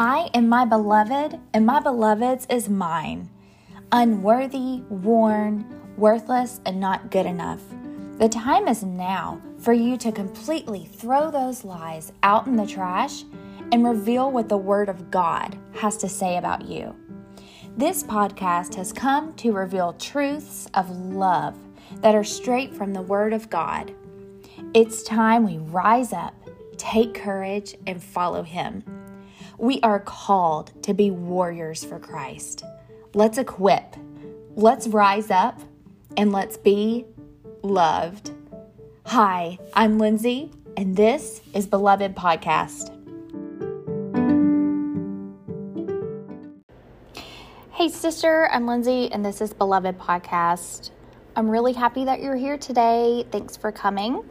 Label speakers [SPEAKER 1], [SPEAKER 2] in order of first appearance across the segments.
[SPEAKER 1] I am my beloved, and my beloved's is mine. Unworthy, worn, worthless, and not good enough. The time is now for you to completely throw those lies out in the trash and reveal what the Word of God has to say about you. This podcast has come to reveal truths of love that are straight from the Word of God. It's time we rise up, take courage, and follow Him. We are called to be warriors for Christ. Let's equip, let's rise up, and let's be loved. Hi, I'm Lindsay, and this is Beloved Podcast. Hey, sister, I'm Lindsay, and this is Beloved Podcast. I'm really happy that you're here today. Thanks for coming.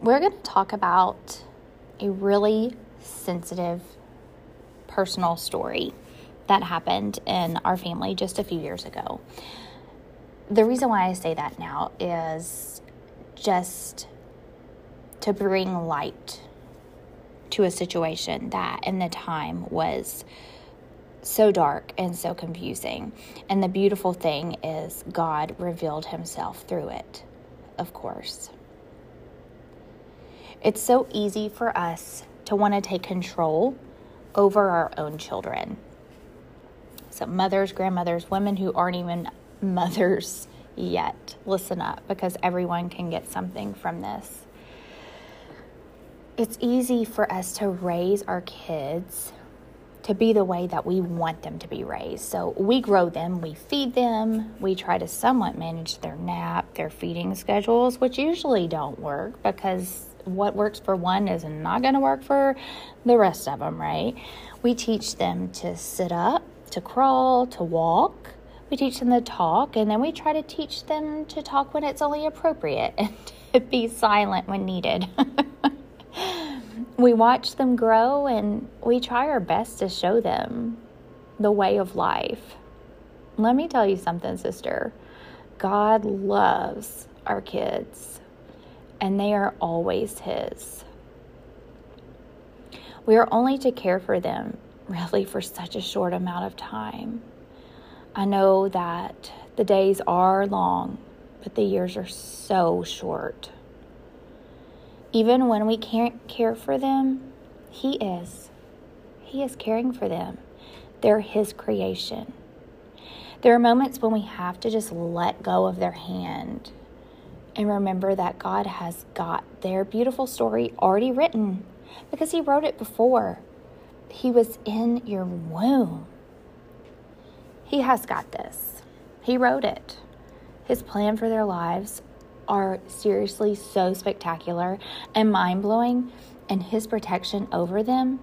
[SPEAKER 1] We're going to talk about a really sensitive personal story that happened in our family just a few years ago. The reason why I say that now is just to bring light to a situation that in the time was so dark and so confusing. And the beautiful thing is, God revealed Himself through it, of course. It's so easy for us to want to take control over our own children. So, mothers, grandmothers, women who aren't even mothers yet, listen up because everyone can get something from this. It's easy for us to raise our kids to be the way that we want them to be raised. So we grow them, we feed them, we try to somewhat manage their nap, their feeding schedules, which usually don't work because what works for one is not going to work for the rest of them, right? We teach them to sit up, to crawl, to walk. We teach them to talk, and then we try to teach them to talk when it's only appropriate and to be silent when needed. we watch them grow and we try our best to show them the way of life. Let me tell you something, sister. God loves our kids and they are always His. We are only to care for them really for such a short amount of time. I know that the days are long, but the years are so short. Even when we can't care for them, He is. He is caring for them. They're His creation. There are moments when we have to just let go of their hand and remember that God has got their beautiful story already written because He wrote it before. He was in your womb. He has got this. He wrote it. His plan for their lives are seriously so spectacular and mind blowing, and His protection over them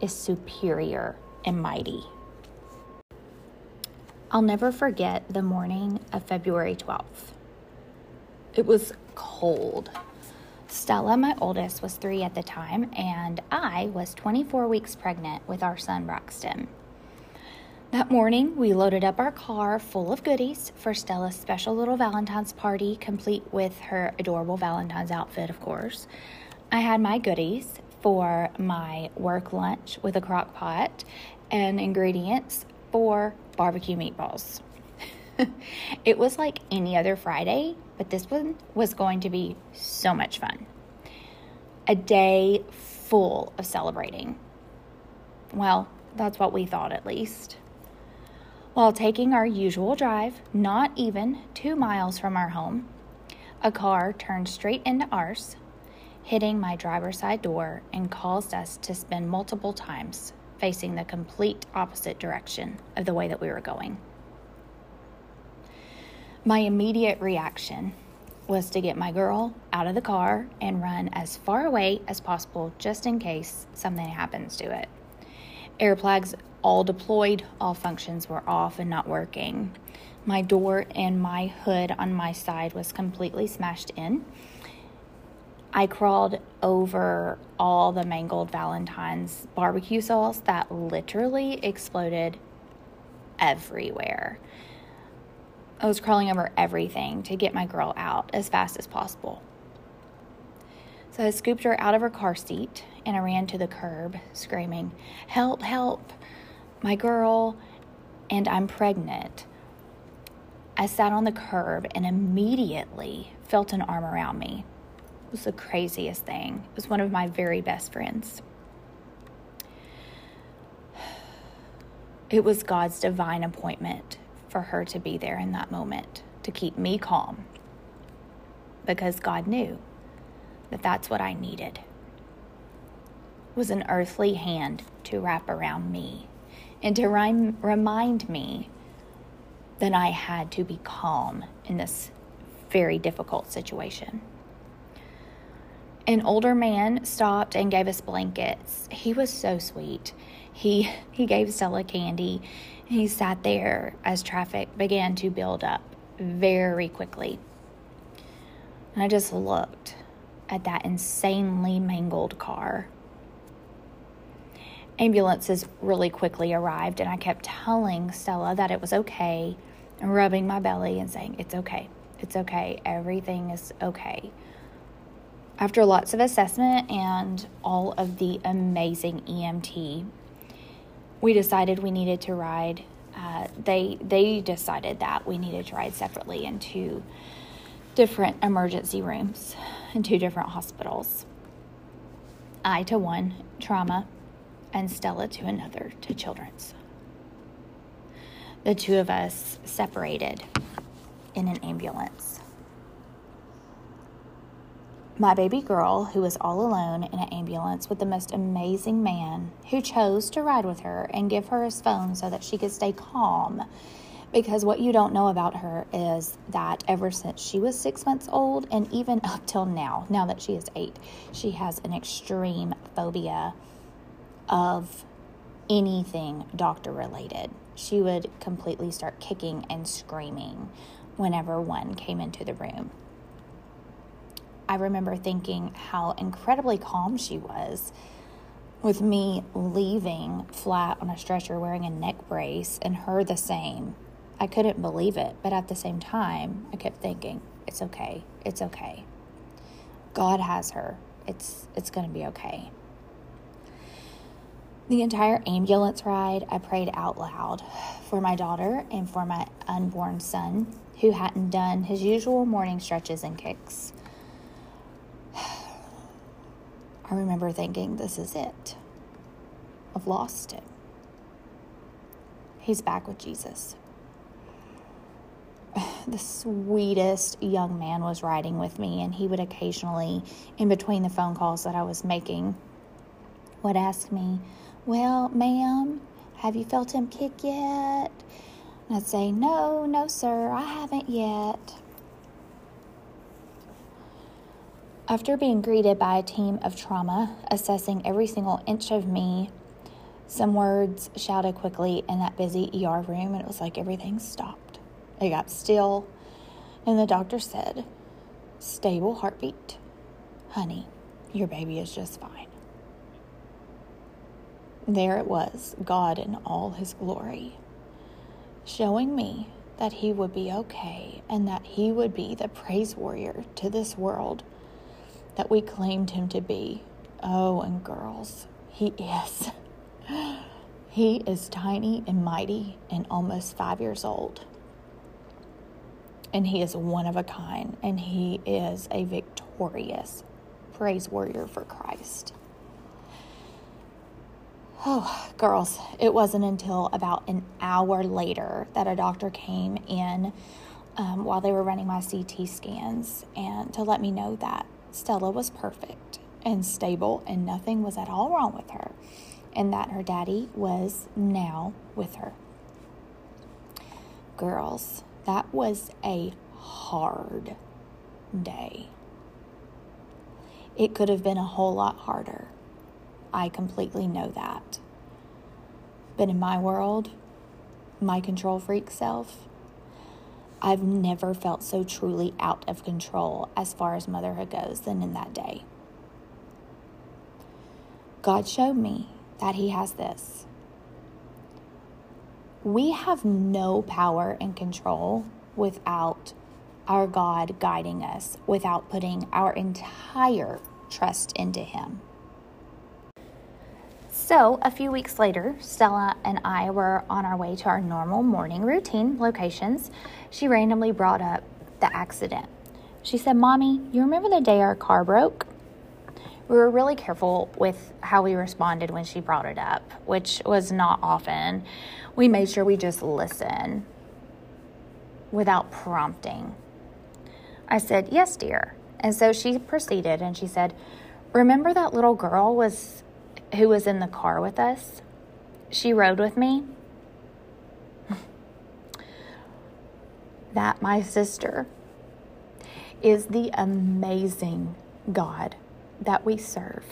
[SPEAKER 1] is superior and mighty. I'll never forget the morning of February 12th. It was cold. Stella, my oldest, was three at the time, and I was 24 weeks pregnant with our son Braxton. That morning, we loaded up our car full of goodies for Stella's special little Valentine's party, complete with her adorable Valentine's outfit, of course. I had my goodies for my work lunch with a crock pot and ingredients for barbecue meatballs. it was like any other Friday, but this one was going to be so much fun. A day full of celebrating. Well, that's what we thought at least. While taking our usual drive, not even two miles from our home, a car turned straight into ours, hitting my driver's side door, and caused us to spin multiple times facing the complete opposite direction of the way that we were going. My immediate reaction was to get my girl out of the car and run as far away as possible just in case something happens to it. Airbags all deployed, all functions were off and not working. My door and my hood on my side was completely smashed in. I crawled over all the mangled Valentine's barbecue sauce that literally exploded everywhere. I was crawling over everything to get my girl out as fast as possible. So I scooped her out of her car seat and I ran to the curb, screaming, Help, help, my girl, and I'm pregnant. I sat on the curb and immediately felt an arm around me. It was the craziest thing. It was one of my very best friends. It was God's divine appointment for her to be there in that moment to keep me calm because God knew that that's what I needed was an earthly hand to wrap around me and to rem- remind me that I had to be calm in this very difficult situation. An older man stopped and gave us blankets. He was so sweet. He he gave Stella candy. He sat there as traffic began to build up very quickly. And I just looked at that insanely mangled car. Ambulances really quickly arrived, and I kept telling Stella that it was okay, and rubbing my belly and saying, It's okay, it's okay, everything is okay. After lots of assessment and all of the amazing EMT, we decided we needed to ride. Uh, they they decided that we needed to ride separately into different emergency rooms in two different hospitals. I to one trauma, and Stella to another to children's. The two of us separated in an ambulance. My baby girl, who was all alone in an ambulance with the most amazing man who chose to ride with her and give her his phone so that she could stay calm because what you don't know about her is that ever since she was six months old, and even up till now, now that she is eight, she has an extreme phobia of anything doctor related. She would completely start kicking and screaming whenever one came into the room. I remember thinking how incredibly calm she was with me leaving flat on a stretcher wearing a neck brace and her the same. I couldn't believe it, but at the same time, I kept thinking, it's okay. It's okay. God has her. It's it's going to be okay. The entire ambulance ride, I prayed out loud for my daughter and for my unborn son who hadn't done his usual morning stretches and kicks. I remember thinking, this is it. I've lost it. He's back with Jesus the sweetest young man was riding with me, and he would occasionally, in between the phone calls that I was making, would ask me, Well, ma'am, have you felt him kick yet? And I'd say, No, no, sir, I haven't yet. After being greeted by a team of trauma assessing every single inch of me, some words shouted quickly in that busy ER room, and it was like everything stopped. It got still, and the doctor said, Stable heartbeat. Honey, your baby is just fine. There it was, God in all his glory, showing me that he would be okay and that he would be the praise warrior to this world that we claimed him to be. Oh, and girls, he is. He is tiny and mighty and almost five years old and he is one of a kind, and he is a victorious praise warrior for Christ. Oh, girls, it wasn't until about an hour later that a doctor came in um, while they were running my CT scans and to let me know that Stella was perfect and stable and nothing was at all wrong with her, and that her daddy was now with her. Girls, that was a hard day. It could have been a whole lot harder. I completely know that. But in my world, my control freak self, I've never felt so truly out of control as far as motherhood goes than in that day. God showed me that He has this we have no power and control without our God guiding us, without putting our entire trust into Him. So, a few weeks later, Stella and I were on our way to our normal morning routine locations. She randomly brought up the accident. She said, Mommy, you remember the day our car broke? We were really careful with how we responded when she brought it up, which was not often. We made sure we just listen without prompting. I said, Yes, dear. And so she proceeded and she said, Remember that little girl was who was in the car with us? She rode with me. that my sister is the amazing God that we serve.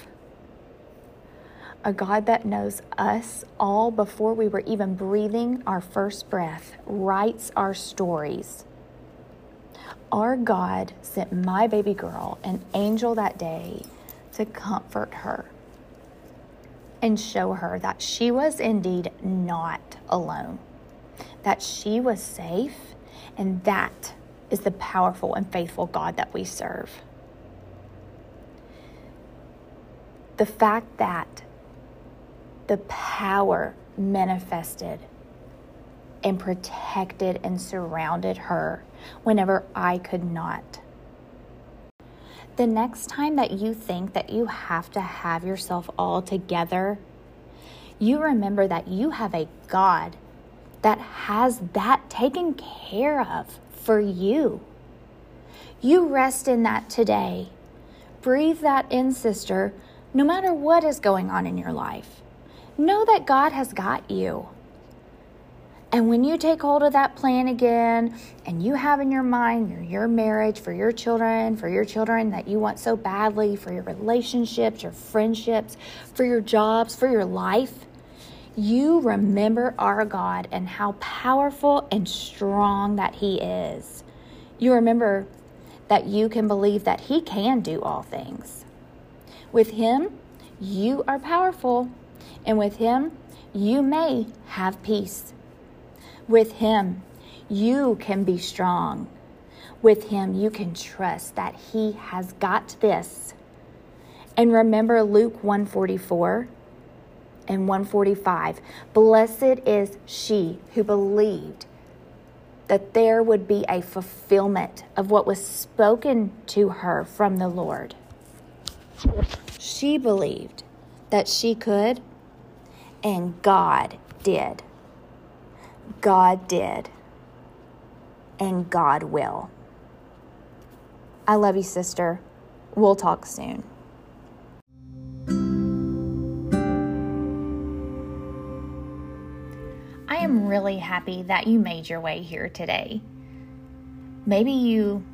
[SPEAKER 1] A God that knows us all before we were even breathing our first breath, writes our stories. Our God sent my baby girl, an angel that day, to comfort her and show her that she was indeed not alone, that she was safe, and that is the powerful and faithful God that we serve. The fact that the power manifested and protected and surrounded her whenever I could not. The next time that you think that you have to have yourself all together, you remember that you have a God that has that taken care of for you. You rest in that today. Breathe that in, sister, no matter what is going on in your life. Know that God has got you. And when you take hold of that plan again and you have in your mind your, your marriage for your children, for your children that you want so badly, for your relationships, your friendships, for your jobs, for your life, you remember our God and how powerful and strong that He is. You remember that you can believe that He can do all things. With Him, you are powerful, and with Him, you may have peace. With Him, you can be strong. With Him, you can trust that He has got this. And remember Luke 144 and 145 Blessed is she who believed that there would be a fulfillment of what was spoken to her from the Lord. She believed that she could, and God did. God did, and God will. I love you, sister. We'll talk soon. I am really happy that you made your way here today. Maybe you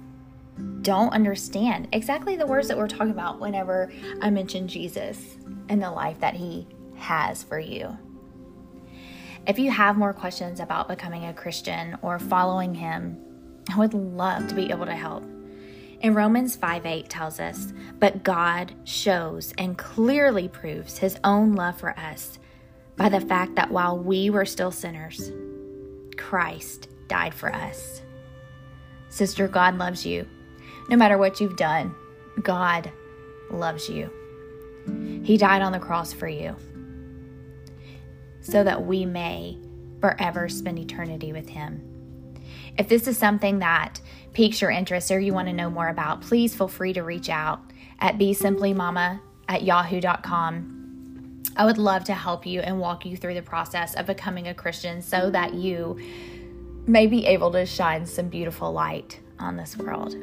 [SPEAKER 1] don't understand exactly the words that we're talking about whenever I mention Jesus and the life that he has for you. If you have more questions about becoming a Christian or following him, I would love to be able to help. In Romans 5 8 tells us, But God shows and clearly proves his own love for us by the fact that while we were still sinners, Christ died for us. Sister, God loves you. No matter what you've done, God loves you. He died on the cross for you so that we may forever spend eternity with Him. If this is something that piques your interest or you want to know more about, please feel free to reach out at besimplymama at yahoo.com. I would love to help you and walk you through the process of becoming a Christian so that you may be able to shine some beautiful light on this world.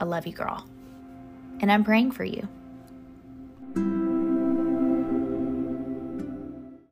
[SPEAKER 1] I love you, girl. And I'm praying for you.